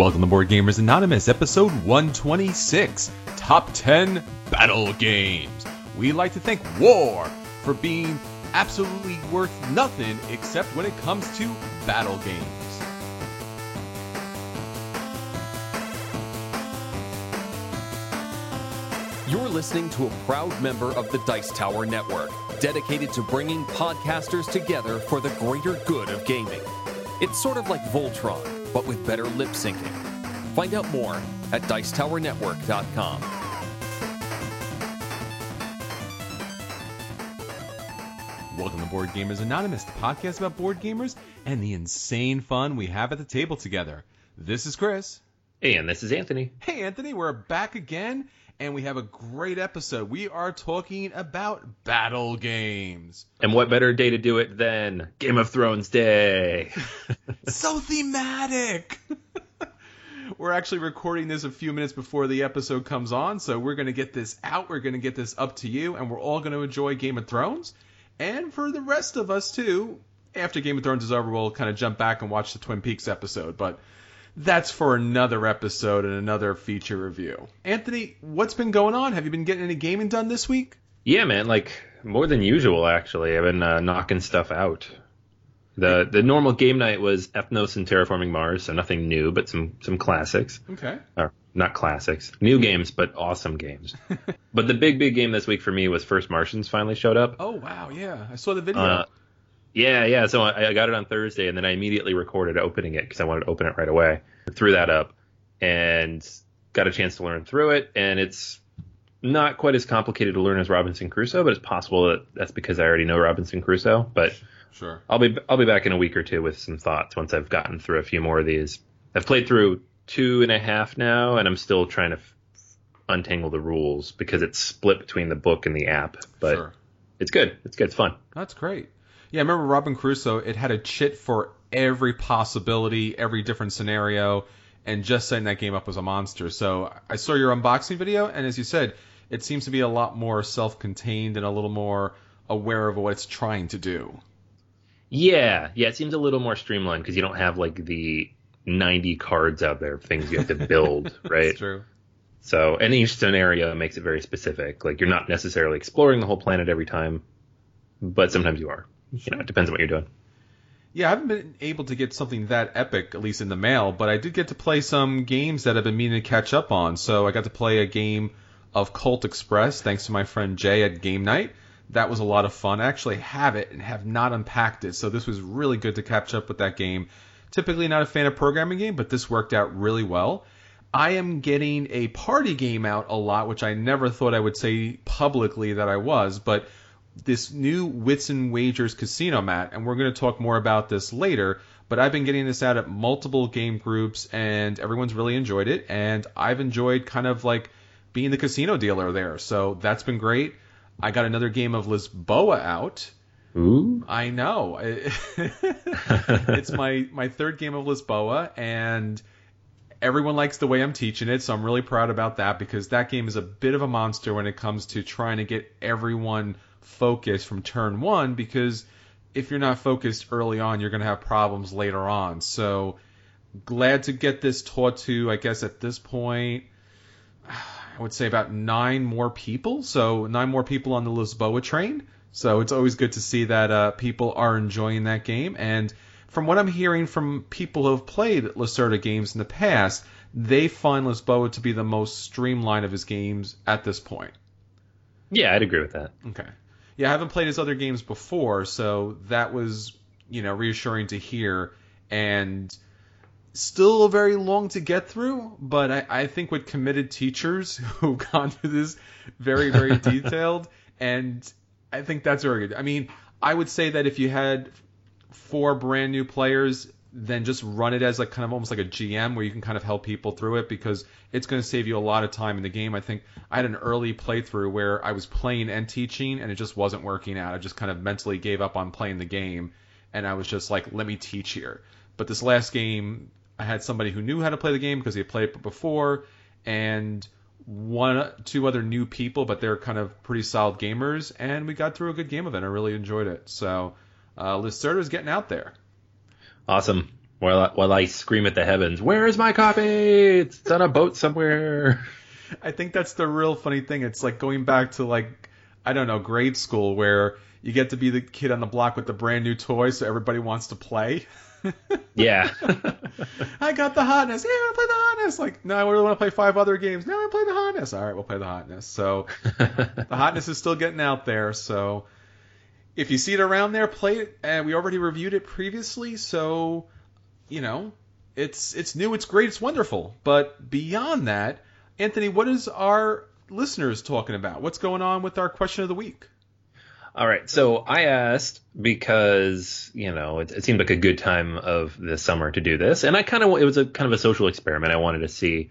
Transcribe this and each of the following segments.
Welcome to Board Gamers Anonymous, episode 126 Top 10 Battle Games. We like to thank War for being absolutely worth nothing except when it comes to battle games. You're listening to a proud member of the Dice Tower Network, dedicated to bringing podcasters together for the greater good of gaming. It's sort of like Voltron, but with better lip syncing. Find out more at Dicetowernetwork.com. Welcome to Board Gamers Anonymous, the podcast about board gamers and the insane fun we have at the table together. This is Chris. And this is Anthony. Hey, Anthony, we're back again, and we have a great episode. We are talking about battle games. And what better day to do it than Game of Thrones Day? so thematic. we're actually recording this a few minutes before the episode comes on, so we're going to get this out. We're going to get this up to you, and we're all going to enjoy Game of Thrones. And for the rest of us, too, after Game of Thrones is over, we'll kind of jump back and watch the Twin Peaks episode. But that's for another episode and another feature review. Anthony, what's been going on? Have you been getting any gaming done this week? Yeah, man, like more than usual actually. I've been uh, knocking stuff out. The the normal game night was Ethnos and Terraforming Mars, so nothing new, but some some classics. Okay. Or not classics, new games, but awesome games. but the big big game this week for me was First Martians finally showed up. Oh wow, yeah, I saw the video. Uh, yeah, yeah. So I, I got it on Thursday, and then I immediately recorded opening it because I wanted to open it right away. Threw that up, and got a chance to learn through it. And it's not quite as complicated to learn as Robinson Crusoe, but it's possible that that's because I already know Robinson Crusoe. But sure, I'll be I'll be back in a week or two with some thoughts once I've gotten through a few more of these. I've played through two and a half now, and I'm still trying to f- untangle the rules because it's split between the book and the app. But sure. it's good. It's good. It's fun. That's great. Yeah, I remember Robin Crusoe. It had a chit for every possibility, every different scenario, and just setting that game up was a monster. So I saw your unboxing video, and as you said, it seems to be a lot more self-contained and a little more aware of what it's trying to do. Yeah, yeah, it seems a little more streamlined because you don't have like the 90 cards out there of things you have to build, right? That's true. So, and each scenario makes it very specific. Like you're not necessarily exploring the whole planet every time, but sometimes you are. You know, it depends on what you're doing. Yeah, I haven't been able to get something that epic, at least in the mail, but I did get to play some games that I've been meaning to catch up on. So I got to play a game of Colt Express, thanks to my friend Jay at Game Night. That was a lot of fun. I actually have it and have not unpacked it, so this was really good to catch up with that game. Typically not a fan of programming game, but this worked out really well. I am getting a party game out a lot, which I never thought I would say publicly that I was, but this new Wits and Wagers casino mat, and we're going to talk more about this later. But I've been getting this out at multiple game groups, and everyone's really enjoyed it. And I've enjoyed kind of like being the casino dealer there, so that's been great. I got another game of Lisboa out. Ooh. I know. it's my my third game of Lisboa, and Everyone likes the way I'm teaching it, so I'm really proud about that because that game is a bit of a monster when it comes to trying to get everyone focused from turn one because if you're not focused early on, you're going to have problems later on. So glad to get this taught to, I guess at this point, I would say about nine more people. So nine more people on the Lisboa train. So it's always good to see that uh, people are enjoying that game. And from what I'm hearing from people who have played Lacerda games in the past, they find Lisboa to be the most streamlined of his games at this point. Yeah, I'd agree with that. Okay. Yeah, I haven't played his other games before, so that was, you know, reassuring to hear. And still very long to get through, but I, I think with committed teachers who've gone through this very, very detailed, and I think that's very good. I mean, I would say that if you had four brand new players, then just run it as like kind of almost like a GM where you can kind of help people through it because it's going to save you a lot of time in the game. I think I had an early playthrough where I was playing and teaching and it just wasn't working out. I just kind of mentally gave up on playing the game and I was just like, let me teach here. But this last game, I had somebody who knew how to play the game because he had played it before, and one, two other new people, but they're kind of pretty solid gamers, and we got through a good game of it. I really enjoyed it. So, uh, is getting out there. Awesome. While I, while I scream at the heavens, where is my copy? It's on a boat somewhere. I think that's the real funny thing. It's like going back to like I don't know grade school where you get to be the kid on the block with the brand new toy, so everybody wants to play. yeah. I got the hotness. Yeah, I want to play the hotness. Like, no, I really want to play five other games. No, I want to play the hotness. All right, we'll play the hotness. So the hotness is still getting out there. So if you see it around there, play it. And we already reviewed it previously, so you know it's it's new, it's great, it's wonderful. But beyond that, Anthony, what is our listeners talking about? What's going on with our question of the week? All right. So I asked because, you know, it, it, seemed like a good time of the summer to do this. And I kind of, it was a kind of a social experiment. I wanted to see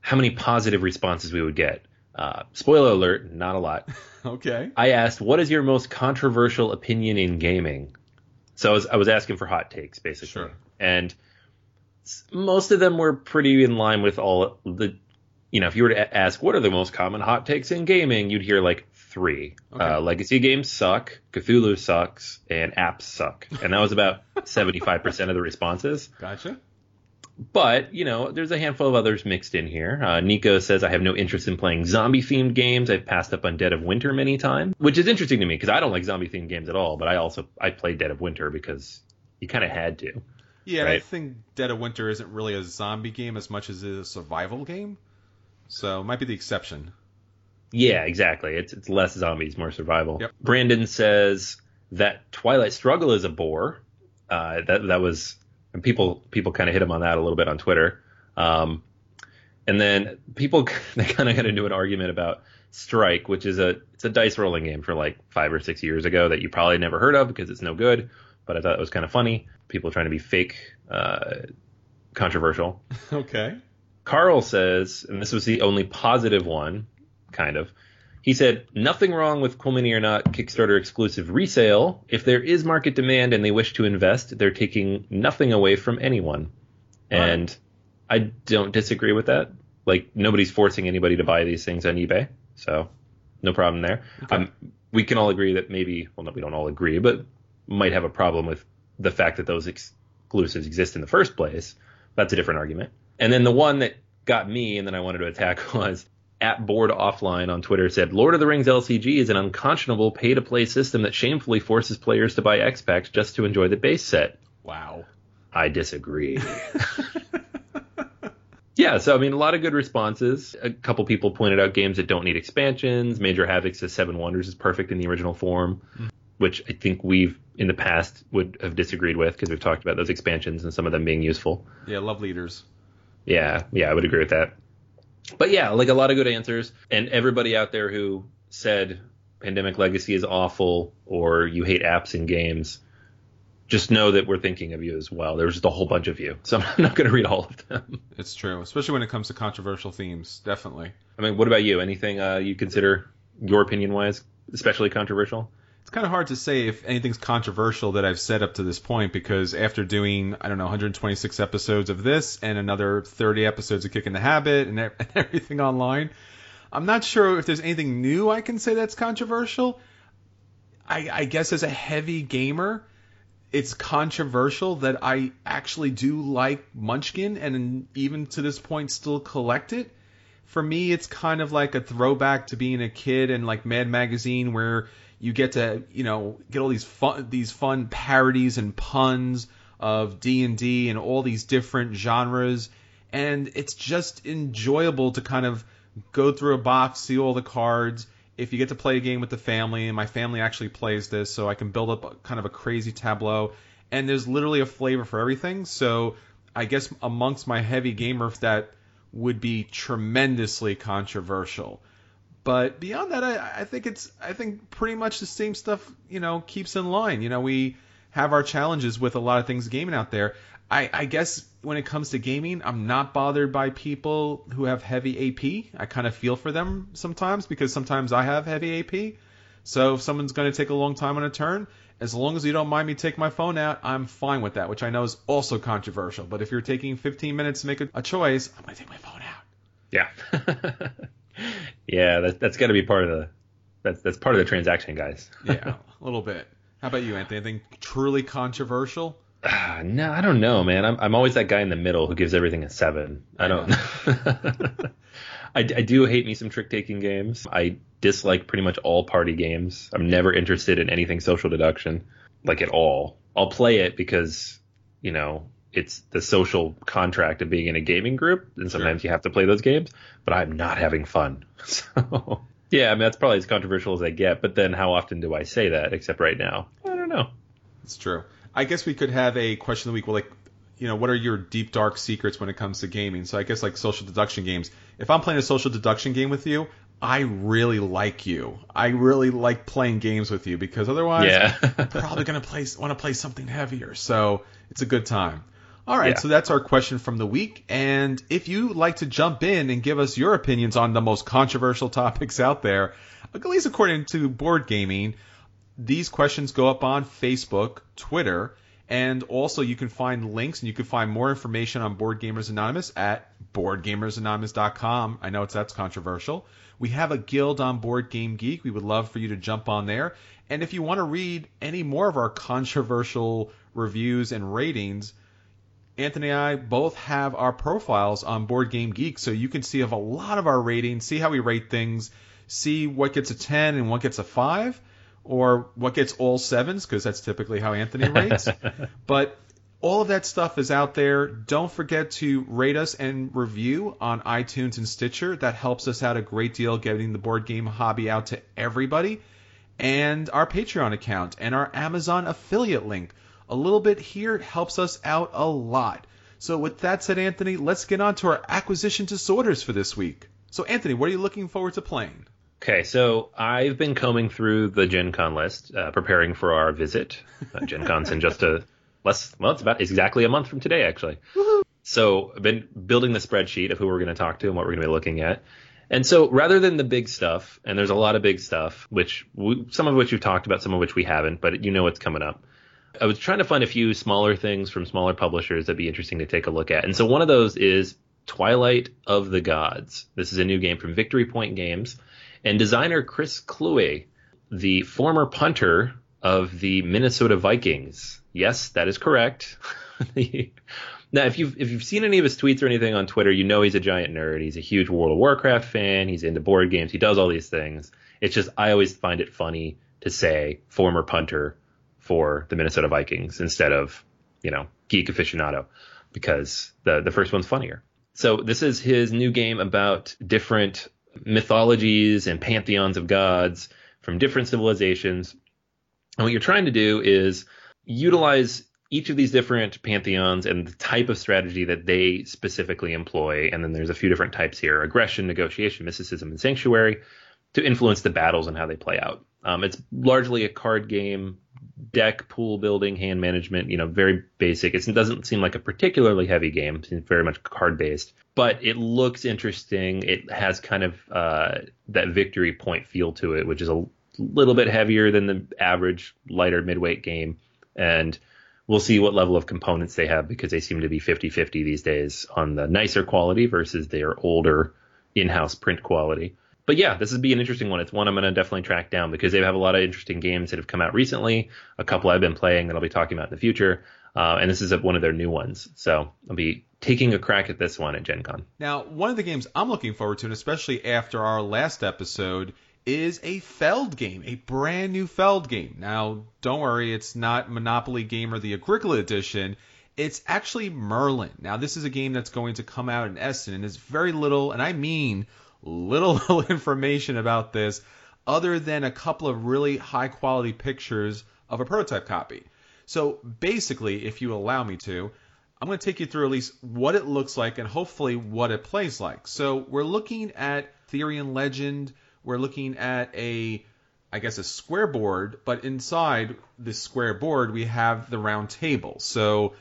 how many positive responses we would get. Uh, spoiler alert, not a lot. okay. I asked, what is your most controversial opinion in gaming? So I was, I was asking for hot takes, basically. Sure. And most of them were pretty in line with all the, you know, if you were to ask what are the most common hot takes in gaming, you'd hear like three. Okay. Uh, legacy games suck, Cthulhu sucks, and apps suck. And that was about 75% of the responses. Gotcha. But, you know, there's a handful of others mixed in here. Uh, Nico says, I have no interest in playing zombie themed games. I've passed up on Dead of Winter many times, which is interesting to me because I don't like zombie themed games at all. But I also, I played Dead of Winter because you kind of had to. Yeah, right? I think Dead of Winter isn't really a zombie game as much as it is a survival game. So it might be the exception. Yeah, exactly. It's it's less zombies, more survival. Yep. Brandon says that Twilight Struggle is a bore. Uh, that that was people people kind of hit him on that a little bit on Twitter. Um, and then people they kind of got into an argument about Strike, which is a it's a dice rolling game for like five or six years ago that you probably never heard of because it's no good. But I thought it was kind of funny. People trying to be fake, uh, controversial. Okay. Carl says, and this was the only positive one kind of. He said, nothing wrong with Cool Mini or Not Kickstarter exclusive resale. If there is market demand and they wish to invest, they're taking nothing away from anyone. And I don't disagree with that. Like, nobody's forcing anybody to buy these things on eBay. So, no problem there. Okay. Um, we can all agree that maybe, well, no, we don't all agree, but might have a problem with the fact that those exclusives exist in the first place. That's a different argument. And then the one that got me and then I wanted to attack was at board offline on Twitter said Lord of the Rings LCG is an unconscionable pay to play system that shamefully forces players to buy X packs just to enjoy the base set. Wow. I disagree. yeah, so I mean, a lot of good responses. A couple people pointed out games that don't need expansions. Major Havoc says Seven Wonders is perfect in the original form, mm. which I think we've in the past would have disagreed with because we've talked about those expansions and some of them being useful. Yeah, love leaders. Yeah, yeah, I would agree with that but yeah, like a lot of good answers. And everybody out there who said Pandemic Legacy is awful or you hate apps and games, just know that we're thinking of you as well. There's just a whole bunch of you. So I'm not going to read all of them. It's true, especially when it comes to controversial themes. Definitely. I mean, what about you? Anything uh, you consider, your opinion wise, especially controversial? It's kind of hard to say if anything's controversial that I've said up to this point because after doing I don't know 126 episodes of this and another 30 episodes of Kicking the Habit and everything online, I'm not sure if there's anything new I can say that's controversial. I, I guess as a heavy gamer, it's controversial that I actually do like Munchkin and even to this point still collect it. For me, it's kind of like a throwback to being a kid and like Mad Magazine where you get to you know get all these fun these fun parodies and puns of D&D and all these different genres and it's just enjoyable to kind of go through a box, see all the cards. If you get to play a game with the family, and my family actually plays this, so I can build up a, kind of a crazy tableau. And there's literally a flavor for everything. So I guess amongst my heavy gamers, that would be tremendously controversial. But beyond that, I, I think it's I think pretty much the same stuff. You know, keeps in line. You know, we have our challenges with a lot of things gaming out there. I, I guess when it comes to gaming, I'm not bothered by people who have heavy AP. I kind of feel for them sometimes because sometimes I have heavy AP. So if someone's going to take a long time on a turn, as long as you don't mind me take my phone out, I'm fine with that, which I know is also controversial. But if you're taking 15 minutes to make a, choice, I'm going to take my phone out. Yeah. yeah, that, that's got to be part of the that's that's part of the transaction, guys. yeah, a little bit. How about you, Anthony? Anything truly controversial? Uh, no, I don't know, man. I'm I'm always that guy in the middle who gives everything a seven. I don't. I, I do hate me some trick taking games. I dislike pretty much all party games. I'm never interested in anything social deduction, like at all. I'll play it because, you know, it's the social contract of being in a gaming group, and sometimes sure. you have to play those games. But I'm not having fun. So yeah, I mean that's probably as controversial as I get. But then how often do I say that? Except right now, I don't know. It's true. I guess we could have a question of the week. Well, like, you know, what are your deep dark secrets when it comes to gaming? So I guess like social deduction games. If I'm playing a social deduction game with you, I really like you. I really like playing games with you because otherwise, yeah. I'm probably gonna play want to play something heavier. So it's a good time. All right, yeah. so that's our question from the week. And if you like to jump in and give us your opinions on the most controversial topics out there, at least according to Board Gaming, these questions go up on Facebook, Twitter, and also you can find links and you can find more information on Board Gamers Anonymous at boardgamersanonymous.com. I know it's that's controversial. We have a guild on Board Game Geek. We would love for you to jump on there. And if you want to read any more of our controversial reviews and ratings, Anthony and I both have our profiles on Board Game Geek, so you can see of a lot of our ratings, see how we rate things, see what gets a 10 and what gets a 5, or what gets all sevens, because that's typically how Anthony rates. but all of that stuff is out there. Don't forget to rate us and review on iTunes and Stitcher. That helps us out a great deal getting the board game hobby out to everybody. And our Patreon account and our Amazon affiliate link a little bit here helps us out a lot. So with that said, Anthony, let's get on to our acquisition disorders for this week. So Anthony, what are you looking forward to playing? Okay, so I've been combing through the Gen Con list, uh, preparing for our visit. Uh, Gen Con's in just a less, well, it's about exactly a month from today, actually. Woo-hoo. So I've been building the spreadsheet of who we're going to talk to and what we're going to be looking at. And so rather than the big stuff, and there's a lot of big stuff, which we, some of which we've talked about, some of which we haven't, but you know what's coming up. I was trying to find a few smaller things from smaller publishers that'd be interesting to take a look at. And so one of those is Twilight of the Gods. This is a new game from Victory Point Games. And designer Chris Kluwe, the former punter of the Minnesota Vikings. Yes, that is correct. now, if you've if you've seen any of his tweets or anything on Twitter, you know he's a giant nerd. He's a huge World of Warcraft fan. He's into board games. He does all these things. It's just I always find it funny to say former punter for the Minnesota Vikings instead of, you know, geek aficionado because the the first one's funnier. So this is his new game about different mythologies and pantheons of gods from different civilizations. And what you're trying to do is utilize each of these different pantheons and the type of strategy that they specifically employ. And then there's a few different types here aggression, negotiation, mysticism, and sanctuary to influence the battles and how they play out. Um, it's largely a card game deck pool building, hand management, you know, very basic. It's, it doesn't seem like a particularly heavy game. It seems very much card based, but it looks interesting. It has kind of uh, that victory point feel to it, which is a little bit heavier than the average lighter midweight game, and we'll see what level of components they have because they seem to be 50-50 these days on the nicer quality versus their older in-house print quality. But yeah, this would be an interesting one. It's one I'm going to definitely track down because they have a lot of interesting games that have come out recently. A couple I've been playing that I'll be talking about in the future. Uh, and this is one of their new ones. So I'll be taking a crack at this one at Gen Con. Now, one of the games I'm looking forward to, and especially after our last episode, is a Feld game, a brand new Feld game. Now, don't worry, it's not Monopoly Gamer the Agricola Edition. It's actually Merlin. Now, this is a game that's going to come out in Essen, and there's very little, and I mean little information about this other than a couple of really high quality pictures of a prototype copy. So basically, if you allow me to, I'm going to take you through at least what it looks like and hopefully what it plays like. So we're looking at Arthurian Legend. We're looking at a, I guess, a square board, but inside this square board we have the round table. So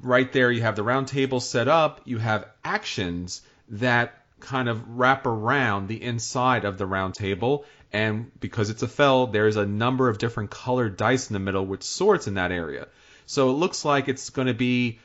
right there you have the round table set up. You have actions that kind of wrap around the inside of the round table. And because it's a feld, there's a number of different colored dice in the middle with sorts in that area. So it looks like it's going to be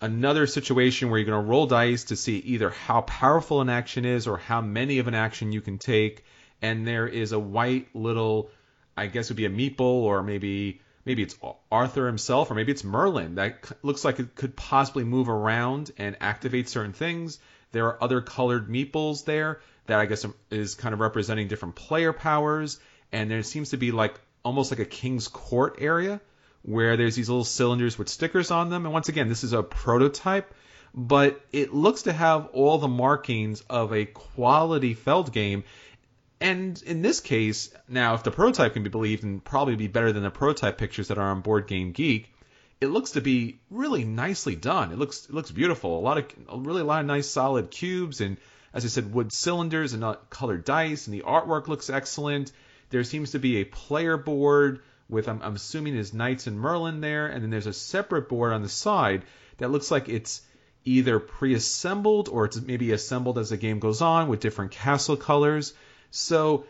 another situation where you're going to roll dice to see either how powerful an action is or how many of an action you can take. And there is a white little, I guess it would be a meeple or maybe maybe it's Arthur himself or maybe it's Merlin that looks like it could possibly move around and activate certain things. There are other colored meeples there that I guess is kind of representing different player powers. And there seems to be like almost like a king's court area where there's these little cylinders with stickers on them. And once again, this is a prototype, but it looks to have all the markings of a quality Feld game. And in this case, now if the prototype can be believed and probably be better than the prototype pictures that are on Board Game Geek, it looks to be really nicely done. It looks it looks beautiful. A lot of really a lot of nice solid cubes and as I said, wood cylinders and colored dice, and the artwork looks excellent. There seems to be a player board with I'm, I'm assuming is Knights and Merlin there, and then there's a separate board on the side that looks like it's either pre-assembled or it's maybe assembled as the game goes on with different castle colors. So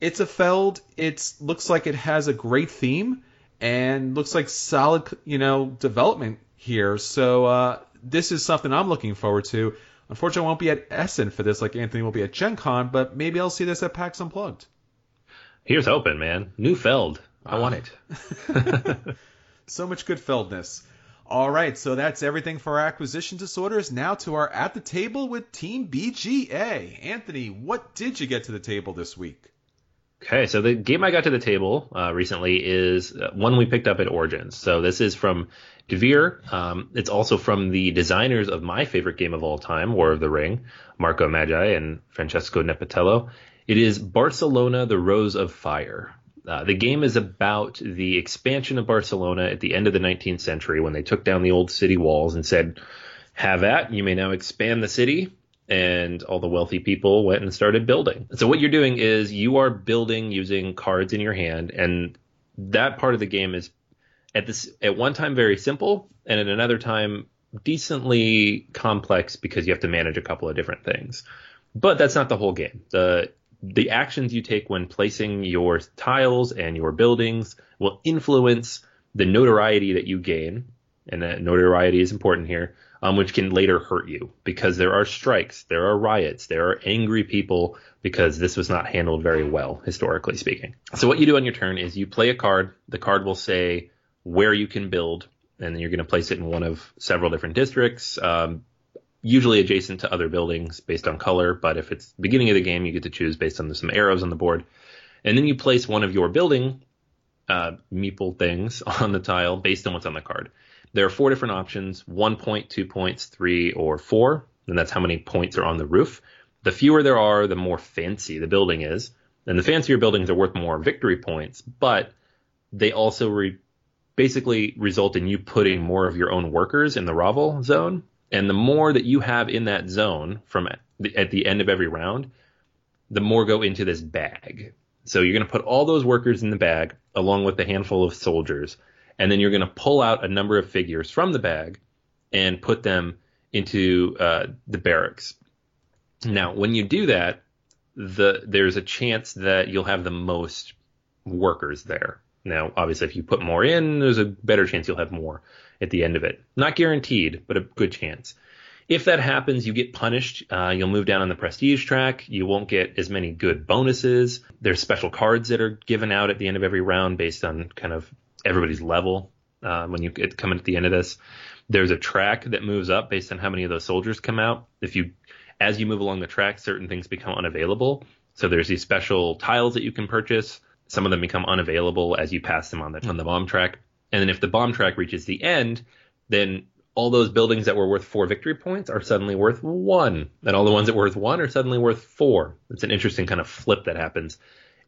it's a Feld. It looks like it has a great theme and looks like solid, you know, development here. So uh, this is something I'm looking forward to. Unfortunately, I won't be at Essen for this like Anthony will be at Gen Con, but maybe I'll see this at PAX Unplugged. Here's hoping, man. New Feld. I want it. so much good Feldness. All right, so that's everything for our acquisition disorders. Now to our at the table with Team BGA. Anthony, what did you get to the table this week? Okay, so the game I got to the table uh, recently is uh, one we picked up at Origins. So this is from Devir. Um, it's also from the designers of my favorite game of all time, War of the Ring, Marco Maggi and Francesco Nepitello. It is Barcelona: The Rose of Fire. Uh, the game is about the expansion of Barcelona at the end of the 19th century when they took down the old city walls and said, "Have at! You may now expand the city." And all the wealthy people went and started building. So what you're doing is you are building using cards in your hand, and that part of the game is at this at one time very simple, and at another time decently complex because you have to manage a couple of different things. But that's not the whole game. The the actions you take when placing your tiles and your buildings will influence the notoriety that you gain, and that notoriety is important here, um, which can later hurt you because there are strikes, there are riots, there are angry people because this was not handled very well, historically speaking. So what you do on your turn is you play a card. The card will say where you can build, and then you're going to place it in one of several different districts. Um, usually adjacent to other buildings based on color, but if it's beginning of the game, you get to choose based on some arrows on the board. And then you place one of your building uh, meeple things on the tile based on what's on the card. There are four different options one point, two points, three, or four. And that's how many points are on the roof. The fewer there are, the more fancy the building is. And the fancier buildings are worth more victory points, but they also re- basically result in you putting more of your own workers in the Raval zone and the more that you have in that zone from at the end of every round, the more go into this bag. So you're going to put all those workers in the bag along with a handful of soldiers, and then you're going to pull out a number of figures from the bag and put them into uh, the barracks. Now, when you do that, the there's a chance that you'll have the most workers there. Now, obviously, if you put more in, there's a better chance you'll have more at the end of it. Not guaranteed, but a good chance. If that happens, you get punished. Uh, you'll move down on the prestige track. You won't get as many good bonuses. There's special cards that are given out at the end of every round based on kind of everybody's level uh, when you get coming at the end of this. There's a track that moves up based on how many of those soldiers come out. If you, as you move along the track, certain things become unavailable. So there's these special tiles that you can purchase. Some of them become unavailable as you pass them on the on the bomb track. And then if the bomb track reaches the end, then all those buildings that were worth four victory points are suddenly worth one, and all the ones that were worth one are suddenly worth four. It's an interesting kind of flip that happens.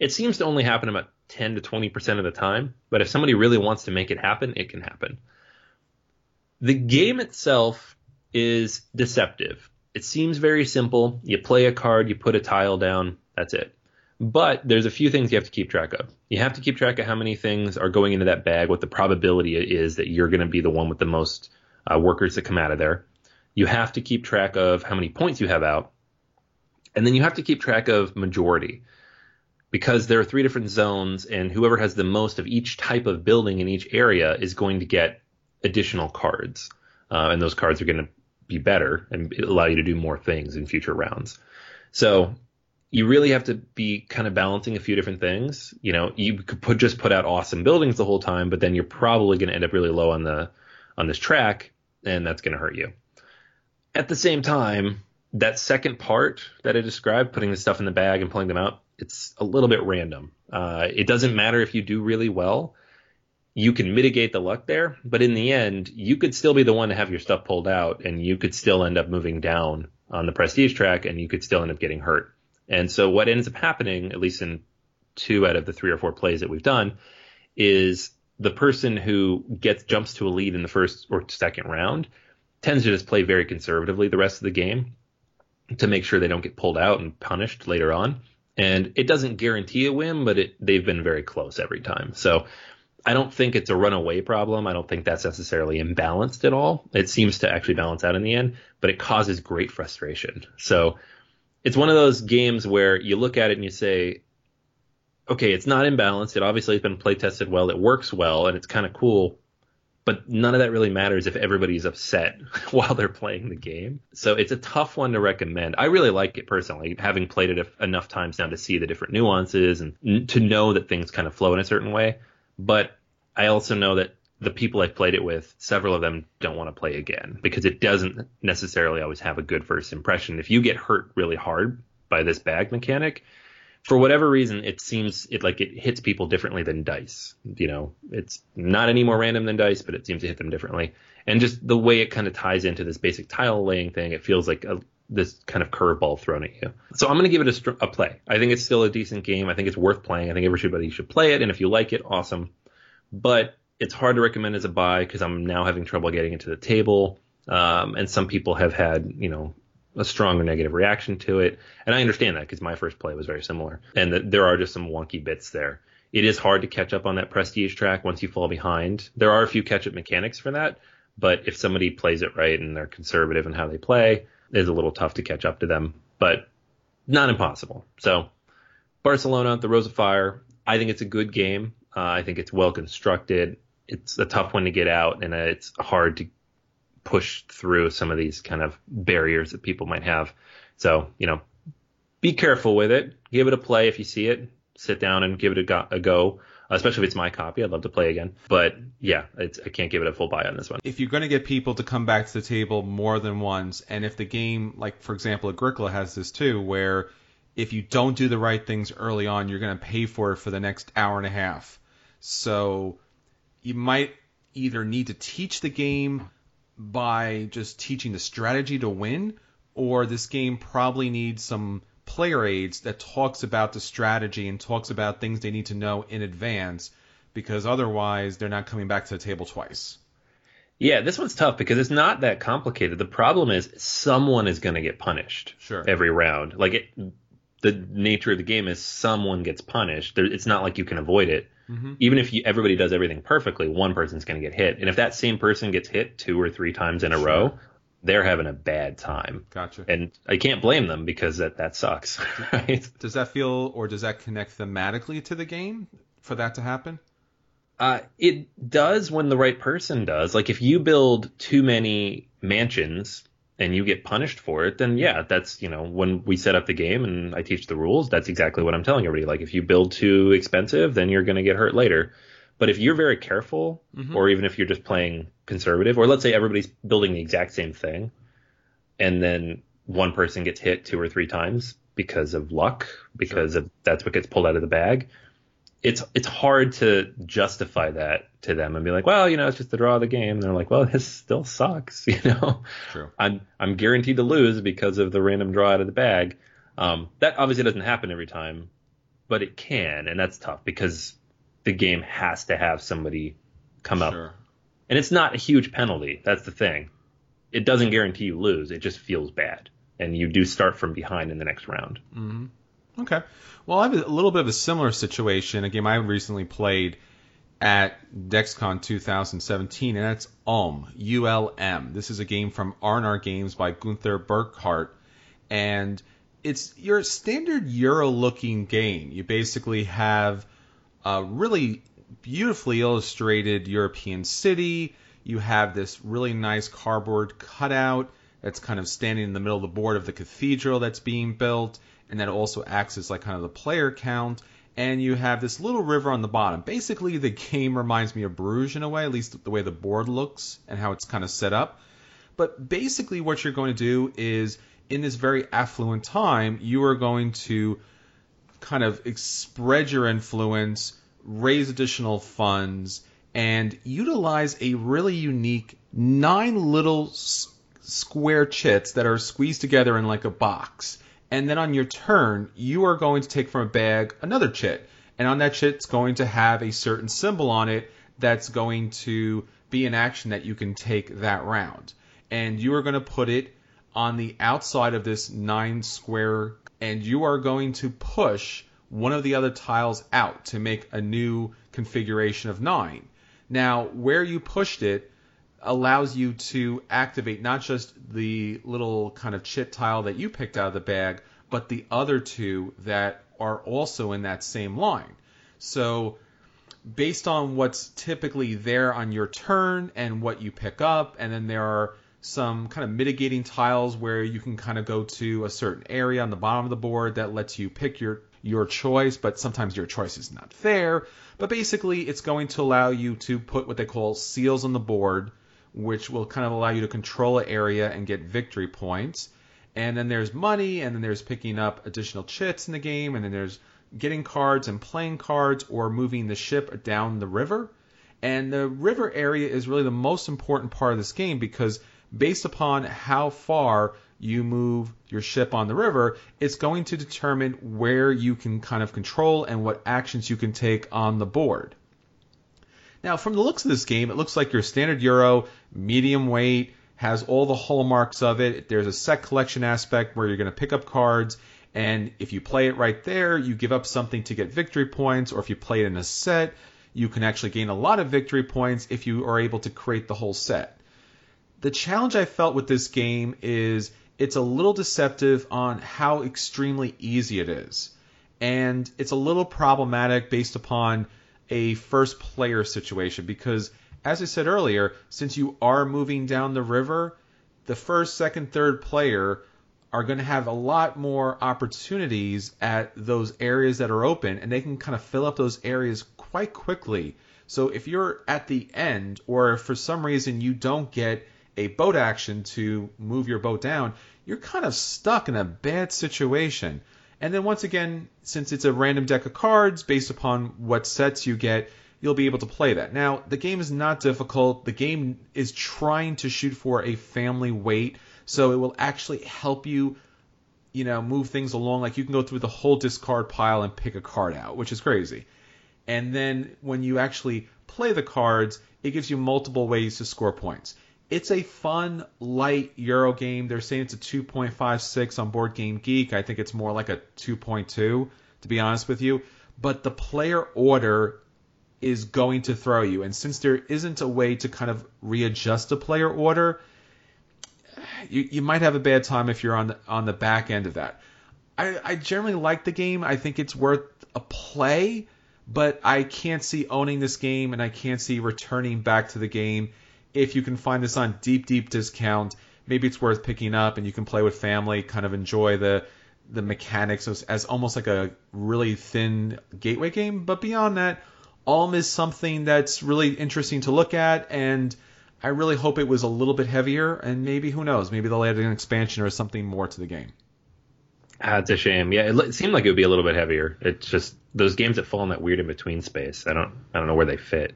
It seems to only happen about 10 to 20% of the time, but if somebody really wants to make it happen, it can happen. The game itself is deceptive. It seems very simple. You play a card, you put a tile down, that's it. But there's a few things you have to keep track of. You have to keep track of how many things are going into that bag, what the probability is that you're going to be the one with the most uh, workers that come out of there. You have to keep track of how many points you have out. And then you have to keep track of majority because there are three different zones, and whoever has the most of each type of building in each area is going to get additional cards. Uh, and those cards are going to be better and allow you to do more things in future rounds. So you really have to be kind of balancing a few different things. You know, you could put, just put out awesome buildings the whole time, but then you're probably going to end up really low on the on this track, and that's going to hurt you. At the same time, that second part that I described, putting the stuff in the bag and pulling them out, it's a little bit random. Uh, it doesn't matter if you do really well. You can mitigate the luck there, but in the end, you could still be the one to have your stuff pulled out, and you could still end up moving down on the prestige track, and you could still end up getting hurt. And so what ends up happening, at least in two out of the three or four plays that we've done, is the person who gets jumps to a lead in the first or second round tends to just play very conservatively the rest of the game to make sure they don't get pulled out and punished later on. And it doesn't guarantee a win, but it, they've been very close every time. So I don't think it's a runaway problem. I don't think that's necessarily imbalanced at all. It seems to actually balance out in the end, but it causes great frustration. So it's one of those games where you look at it and you say, okay, it's not imbalanced. It obviously has been play tested well. It works well, and it's kind of cool. But none of that really matters if everybody's upset while they're playing the game. So it's a tough one to recommend. I really like it personally, having played it enough times now to see the different nuances and to know that things kind of flow in a certain way. But I also know that the people I've played it with, several of them don't want to play again because it doesn't necessarily always have a good first impression. If you get hurt really hard by this bag mechanic, for whatever reason, it seems it like it hits people differently than dice. You know, it's not any more random than dice, but it seems to hit them differently. And just the way it kind of ties into this basic tile laying thing, it feels like a, this kind of curveball thrown at you. So I'm going to give it a, a play. I think it's still a decent game. I think it's worth playing. I think everybody should play it. And if you like it, awesome. But it's hard to recommend as a buy because I'm now having trouble getting it to the table. Um, and some people have had, you know, a strong negative reaction to it. And I understand that because my first play was very similar. And the, there are just some wonky bits there. It is hard to catch up on that prestige track once you fall behind. There are a few catch up mechanics for that, but if somebody plays it right and they're conservative in how they play, it's a little tough to catch up to them, but not impossible. So Barcelona, the Rose of Fire, I think it's a good game. Uh, I think it's well constructed it's a tough one to get out, and it's hard to push through some of these kind of barriers that people might have. So, you know, be careful with it. Give it a play if you see it. Sit down and give it a go, a go especially if it's my copy. I'd love to play again. But yeah, I can't give it a full buy on this one. If you're going to get people to come back to the table more than once, and if the game, like for example, Agricola has this too, where if you don't do the right things early on, you're going to pay for it for the next hour and a half. So you might either need to teach the game by just teaching the strategy to win, or this game probably needs some player aids that talks about the strategy and talks about things they need to know in advance, because otherwise they're not coming back to the table twice. Yeah, this one's tough because it's not that complicated. The problem is someone is going to get punished sure. every round. Like it, the nature of the game is someone gets punished. It's not like you can avoid it. Mm-hmm. Even if you, everybody does everything perfectly, one person's going to get hit. And if that same person gets hit two or three times in a sure. row, they're having a bad time. Gotcha. And I can't blame them because that, that sucks. Right? Does that feel or does that connect thematically to the game? for that to happen? Uh, it does when the right person does. Like if you build too many mansions and you get punished for it, then yeah, that's you know when we set up the game and I teach the rules, that's exactly what I'm telling everybody. Like if you build too expensive, then you're going to get hurt later. But if you're very careful, mm-hmm. or even if you're just playing conservative, or let's say everybody's building the exact same thing, and then one person gets hit two or three times because of luck, because sure. of that's what gets pulled out of the bag, it's it's hard to justify that to them and be like, well, you know, it's just the draw of the game. And they're like, well, this still sucks, you know. True. I'm I'm guaranteed to lose because of the random draw out of the bag. Um, that obviously doesn't happen every time, but it can, and that's tough because the game has to have somebody come sure. up, and it's not a huge penalty. That's the thing. It doesn't guarantee you lose. It just feels bad, and you do start from behind in the next round. Mm-hmm. Okay. Well, I have a little bit of a similar situation. A game I recently played at DexCon 2017, and that's Ulm, U-L-M. This is a game from R&R Games by Günter Burkhardt, and it's your standard Euro-looking game. You basically have a really beautifully illustrated European city. You have this really nice cardboard cutout that's kind of standing in the middle of the board of the cathedral that's being built and that also acts as like kind of the player count. And you have this little river on the bottom. Basically, the game reminds me of Bruges in a way, at least the way the board looks and how it's kind of set up. But basically, what you're going to do is in this very affluent time, you are going to kind of spread your influence, raise additional funds, and utilize a really unique nine little square chits that are squeezed together in like a box and then on your turn, you are going to take from a bag another chit. And on that chit, it's going to have a certain symbol on it that's going to be an action that you can take that round. And you are going to put it on the outside of this nine square, and you are going to push one of the other tiles out to make a new configuration of nine. Now, where you pushed it allows you to activate not just the little kind of chit tile that you picked out of the bag, but the other two that are also in that same line. So, based on what's typically there on your turn and what you pick up, and then there are some kind of mitigating tiles where you can kind of go to a certain area on the bottom of the board that lets you pick your your choice, but sometimes your choice is not there. But basically, it's going to allow you to put what they call seals on the board which will kind of allow you to control an area and get victory points. And then there's money, and then there's picking up additional chits in the game, and then there's getting cards and playing cards or moving the ship down the river. And the river area is really the most important part of this game because based upon how far you move your ship on the river, it's going to determine where you can kind of control and what actions you can take on the board. Now, from the looks of this game, it looks like your standard Euro, medium weight, has all the hallmarks of it. There's a set collection aspect where you're going to pick up cards, and if you play it right there, you give up something to get victory points, or if you play it in a set, you can actually gain a lot of victory points if you are able to create the whole set. The challenge I felt with this game is it's a little deceptive on how extremely easy it is. And it's a little problematic based upon a first player situation because, as I said earlier, since you are moving down the river, the first, second, third player are going to have a lot more opportunities at those areas that are open, and they can kind of fill up those areas quite quickly. So if you're at the end, or for some reason you don't get a boat action to move your boat down, you're kind of stuck in a bad situation. And then once again, since it's a random deck of cards based upon what sets you get, you'll be able to play that. Now, the game is not difficult. The game is trying to shoot for a family weight, so it will actually help you, you know, move things along. Like you can go through the whole discard pile and pick a card out, which is crazy. And then when you actually play the cards, it gives you multiple ways to score points. It's a fun, light Euro game. They're saying it's a 2.56 on Board Game Geek. I think it's more like a 2.2, to be honest with you. But the player order is going to throw you. And since there isn't a way to kind of readjust the player order, you, you might have a bad time if you're on the, on the back end of that. I, I generally like the game. I think it's worth a play, but I can't see owning this game and I can't see returning back to the game. If you can find this on deep, deep discount, maybe it's worth picking up and you can play with family, kind of enjoy the the mechanics as, as almost like a really thin gateway game. But beyond that, Ulm is something that's really interesting to look at, and I really hope it was a little bit heavier. And maybe who knows, maybe they'll add an expansion or something more to the game. Ah, it's a shame. Yeah, it, it seemed like it would be a little bit heavier. It's just those games that fall in that weird in between space. I don't I don't know where they fit.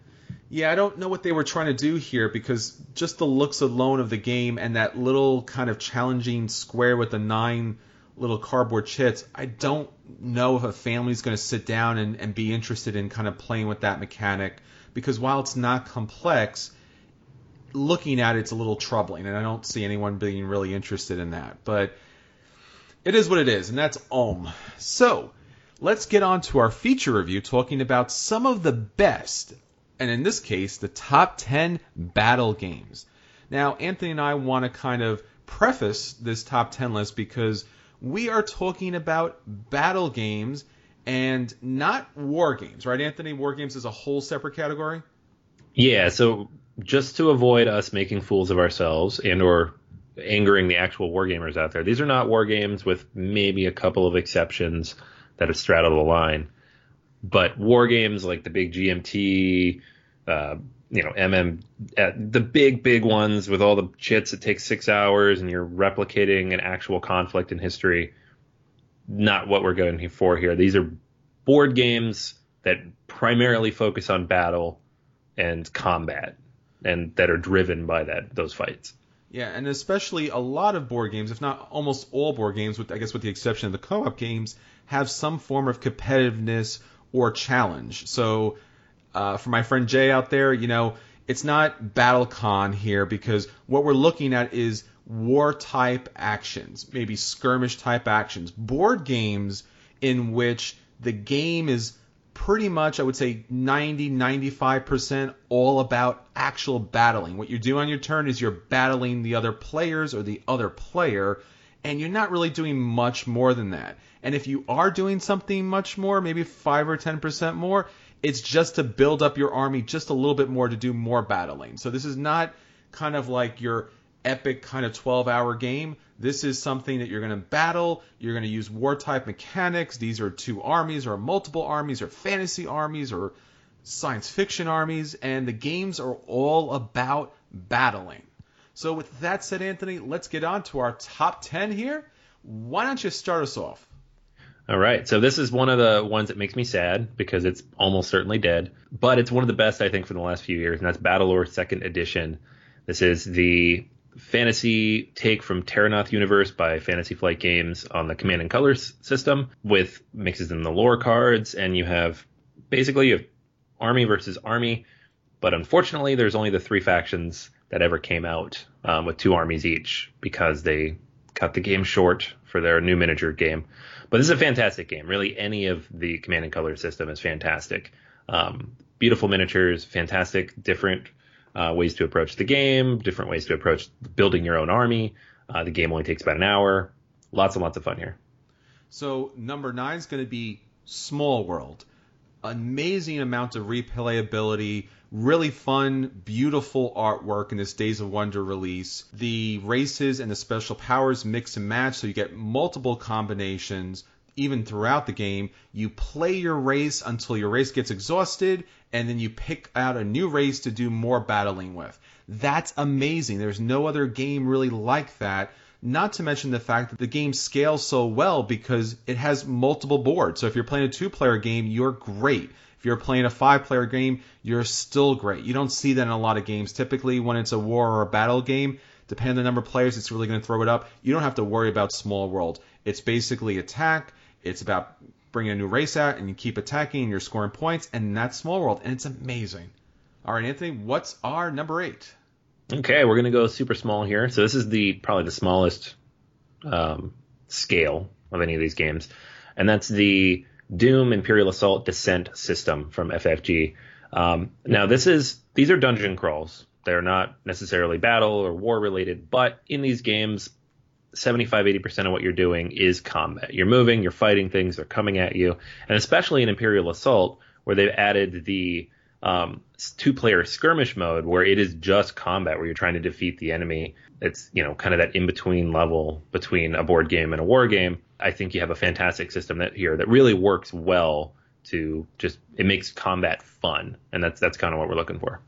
Yeah, I don't know what they were trying to do here because just the looks alone of the game and that little kind of challenging square with the nine little cardboard chits, I don't know if a family's going to sit down and, and be interested in kind of playing with that mechanic because while it's not complex, looking at it, it's a little troubling, and I don't see anyone being really interested in that. But it is what it is, and that's Ulm. So let's get on to our feature review talking about some of the best, and in this case, the top 10 battle games. Now, Anthony and I want to kind of preface this top 10 list because we are talking about battle games and not war games, right, Anthony? War games is a whole separate category. Yeah, so just to avoid us making fools of ourselves and or angering the actual wargamers out there, these are not war games with maybe a couple of exceptions that have straddled the line. But war games like the big GMT, uh, you know, MM, uh, the big, big ones with all the chits that take six hours and you're replicating an actual conflict in history. Not what we're going for here. These are board games that primarily focus on battle and combat and that are driven by that those fights. Yeah, and especially a lot of board games, if not almost all board games, with I guess with the exception of the co-op games, have some form of competitiveness or challenge. So uh, for my friend Jay out there, you know, it's not BattleCon here because what we're looking at is war type actions, maybe skirmish type actions, board games in which the game is pretty much, I would say 90, 95% all about actual battling. What you do on your turn is you're battling the other players or the other player, and you're not really doing much more than that. And if you are doing something much more, maybe 5 or 10% more, it's just to build up your army just a little bit more to do more battling. So this is not kind of like your epic kind of 12 hour game. This is something that you're going to battle. You're going to use war type mechanics. These are two armies or multiple armies or fantasy armies or science fiction armies. And the games are all about battling. So, with that said, Anthony, let's get on to our top 10 here. Why don't you start us off? All right. So this is one of the ones that makes me sad because it's almost certainly dead, but it's one of the best I think from the last few years, and that's Battlelore Second Edition. This is the fantasy take from Terrinoth Universe by Fantasy Flight Games on the Command and Colors system with mixes in the lore cards, and you have basically you have army versus army, but unfortunately there's only the three factions that ever came out um, with two armies each because they cut the game short for their new miniature game. But this is a fantastic game. Really, any of the Command and Color system is fantastic. Um, beautiful miniatures, fantastic, different uh, ways to approach the game, different ways to approach building your own army. Uh, the game only takes about an hour. Lots and lots of fun here. So number nine is going to be Small World. Amazing amount of replayability, really fun, beautiful artwork in this Days of Wonder release. The races and the special powers mix and match, so you get multiple combinations even throughout the game. You play your race until your race gets exhausted, and then you pick out a new race to do more battling with. That's amazing. There's no other game really like that. Not to mention the fact that the game scales so well because it has multiple boards. So if you're playing a two player game, you're great. If you're playing a five player game, you're still great. You don't see that in a lot of games. Typically, when it's a war or a battle game, depending on the number of players, it's really going to throw it up. You don't have to worry about small world. It's basically attack. It's about bringing a new race out, and you keep attacking, and you're scoring points, and that's small world, and it's amazing. All right, Anthony, what's our number eight? Okay, we're gonna go super small here. So this is the probably the smallest um, scale of any of these games, and that's the Doom Imperial Assault Descent system from FFG. Um, now this is these are dungeon crawls. They're not necessarily battle or war related, but in these games, 75 80% of what you're doing is combat. You're moving, you're fighting things, they're coming at you, and especially in Imperial Assault where they've added the um, two-player skirmish mode, where it is just combat, where you're trying to defeat the enemy. It's you know kind of that in-between level between a board game and a war game. I think you have a fantastic system that here that really works well to just it makes combat fun, and that's that's kind of what we're looking for.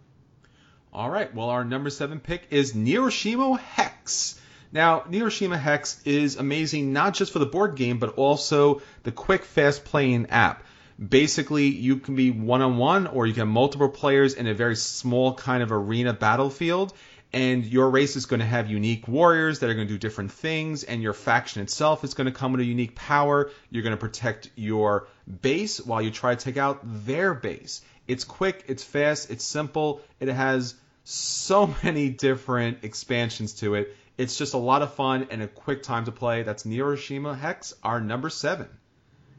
All right. Well, our number seven pick is Neuroshima Hex. Now, Neuroshima Hex is amazing not just for the board game, but also the quick, fast playing app. Basically, you can be one on one or you can have multiple players in a very small kind of arena battlefield. And your race is going to have unique warriors that are going to do different things, and your faction itself is going to come with a unique power. You're going to protect your base while you try to take out their base. It's quick, it's fast, it's simple, it has so many different expansions to it. It's just a lot of fun and a quick time to play. That's Neuroshima Hex, our number seven.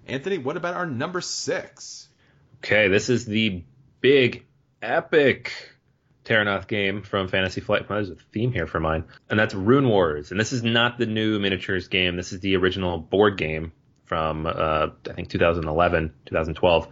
Anthony, what about our number six? Okay, this is the big, epic Terrinoth game from Fantasy Flight. There's a theme here for mine, and that's Rune Wars. And this is not the new miniatures game. This is the original board game from uh, I think 2011, 2012.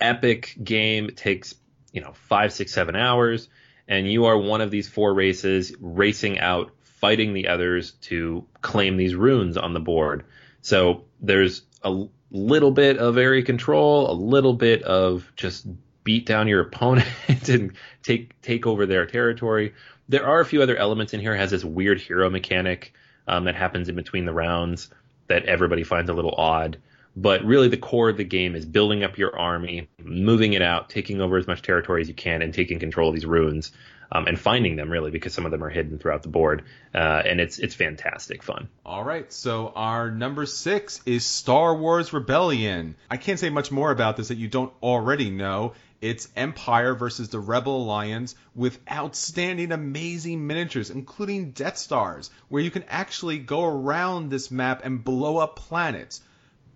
Epic game takes you know five, six, seven hours, and you are one of these four races racing out, fighting the others to claim these runes on the board. So there's a little bit of area control, a little bit of just beat down your opponent and take take over their territory. There are a few other elements in here. It has this weird hero mechanic um, that happens in between the rounds that everybody finds a little odd. But really, the core of the game is building up your army, moving it out, taking over as much territory as you can, and taking control of these runes um, and finding them really because some of them are hidden throughout the board, uh, and it's it's fantastic fun. All right, so our number six is Star Wars Rebellion. I can't say much more about this that you don't already know. It's Empire versus the Rebel Alliance with outstanding, amazing miniatures, including Death Stars, where you can actually go around this map and blow up planets.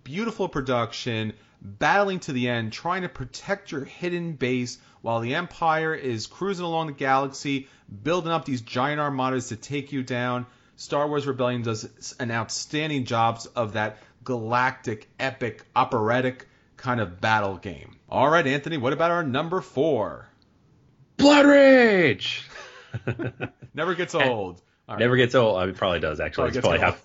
Beautiful production, battling to the end, trying to protect your hidden base while the Empire is cruising along the galaxy, building up these giant armadas to take you down. Star Wars Rebellion does an outstanding job of that galactic, epic, operatic kind of battle game. All right, Anthony, what about our number four? Blood Rage. Never gets old. Right. Never gets old. I mean, probably does actually. Probably, probably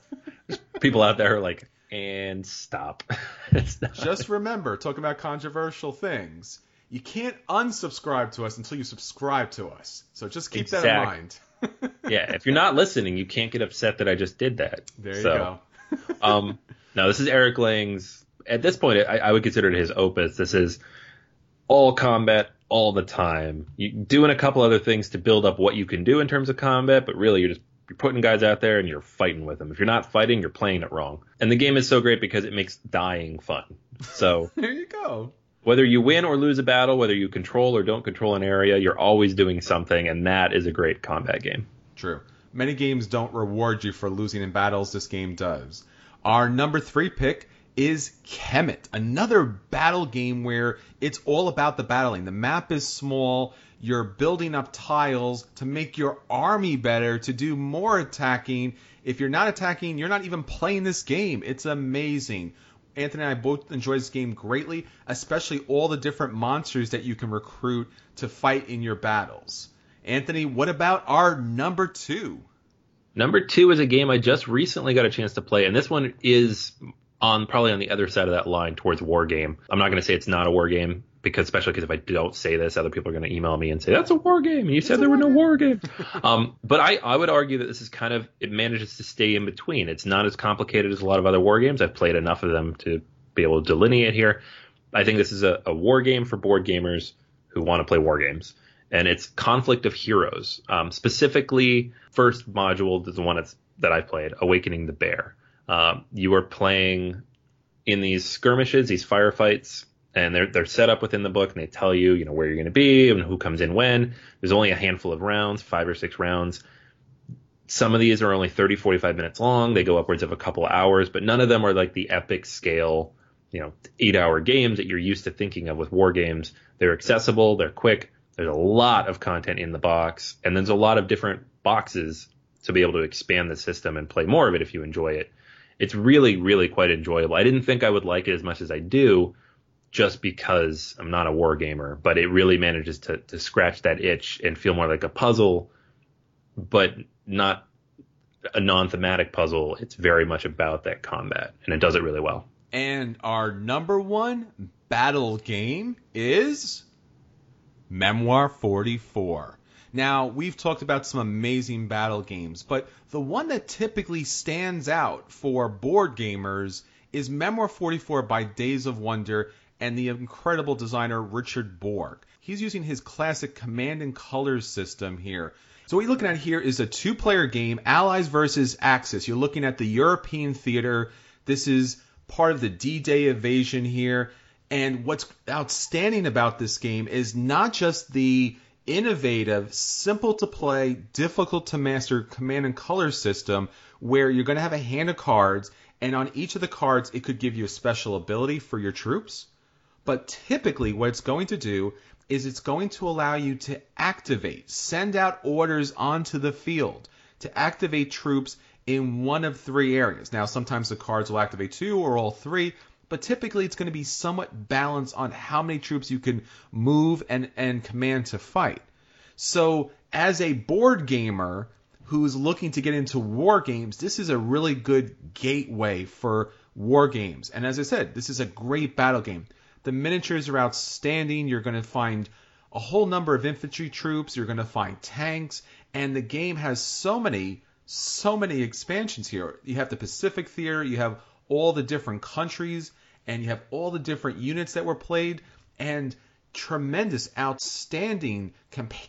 have people out there are like, and stop. Just remember, talking about controversial things, you can't unsubscribe to us until you subscribe to us. So just keep exactly. that in mind. yeah, if you're not listening, you can't get upset that I just did that. There you so, go. um, now this is Eric Lang's. At this point, I, I would consider it his opus. This is all combat all the time. You doing a couple other things to build up what you can do in terms of combat, but really you're just you're putting guys out there and you're fighting with them. If you're not fighting, you're playing it wrong. And the game is so great because it makes dying fun. So there you go. Whether you win or lose a battle, whether you control or don't control an area, you're always doing something, and that is a great combat game. True. Many games don't reward you for losing in battles. This game does. Our number three pick is Kemet, another battle game where it's all about the battling. The map is small you're building up tiles to make your army better, to do more attacking. If you're not attacking, you're not even playing this game. It's amazing. Anthony and I both enjoy this game greatly, especially all the different monsters that you can recruit to fight in your battles. Anthony, what about our number two? Number two is a game I just recently got a chance to play, and this one is on probably on the other side of that line towards war game. I'm not going to say it's not a war game because especially because if I don't say this, other people are going to email me and say that's a war game. And you said there were no war games. um, but I, I would argue that this is kind of it manages to stay in between. It's not as complicated as a lot of other war games. I've played enough of them to be able to delineate here. I think this is a, a war game for board gamers who want to play war games. And it's Conflict of Heroes. Um, specifically, first module is the one that's, that I've played, Awakening the Bear. Um, you are playing in these skirmishes, these firefights and they're they're set up within the book and they tell you you know where you're going to be and who comes in when. There's only a handful of rounds five or six rounds. Some of these are only 30 45 minutes long. They go upwards of a couple hours but none of them are like the epic scale you know eight hour games that you're used to thinking of with war games. They're accessible they're quick there's a lot of content in the box and there's a lot of different boxes to be able to expand the system and play more of it if you enjoy it it's really really quite enjoyable i didn't think i would like it as much as i do just because I'm not a war gamer, but it really manages to to scratch that itch and feel more like a puzzle, but not a non-thematic puzzle. It's very much about that combat, and it does it really well. And our number one battle game is Memoir 44. Now, we've talked about some amazing battle games, but the one that typically stands out for board gamers is Memoir 44 by Days of Wonder and the incredible designer Richard Borg. He's using his classic command and colors system here. So what you're looking at here is a two-player game, Allies versus Axis. You're looking at the European theater. This is part of the D-Day invasion here. And what's outstanding about this game is not just the innovative, simple to play, difficult to master command and color system where you're going to have a hand of cards, and on each of the cards, it could give you a special ability for your troops. But typically, what it's going to do is it's going to allow you to activate, send out orders onto the field to activate troops in one of three areas. Now, sometimes the cards will activate two or all three, but typically it's going to be somewhat balanced on how many troops you can move and, and command to fight. So, as a board gamer who's looking to get into war games, this is a really good gateway for war games. And as I said, this is a great battle game. The miniatures are outstanding. You're going to find a whole number of infantry troops. You're going to find tanks. And the game has so many, so many expansions here. You have the Pacific Theater. You have all the different countries. And you have all the different units that were played. And tremendous, outstanding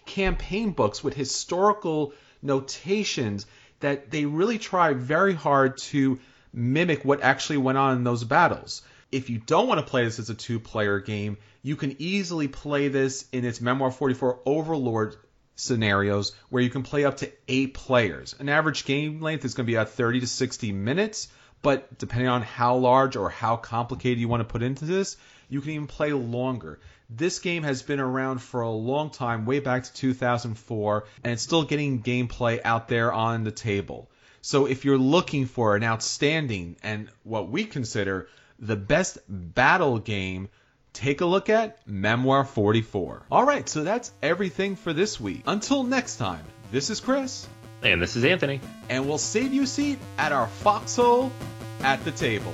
campaign books with historical notations that they really try very hard to mimic what actually went on in those battles if you don't want to play this as a two player game, you can easily play this in its Memoir 44 Overlord scenarios where you can play up to eight players. An average game length is going to be at 30 to 60 minutes, but depending on how large or how complicated you want to put into this, you can even play longer. This game has been around for a long time, way back to 2004, and it's still getting gameplay out there on the table. So if you're looking for an outstanding and what we consider the best battle game, take a look at Memoir 44. All right, so that's everything for this week. Until next time, this is Chris. And this is Anthony. And we'll save you a seat at our foxhole at the table.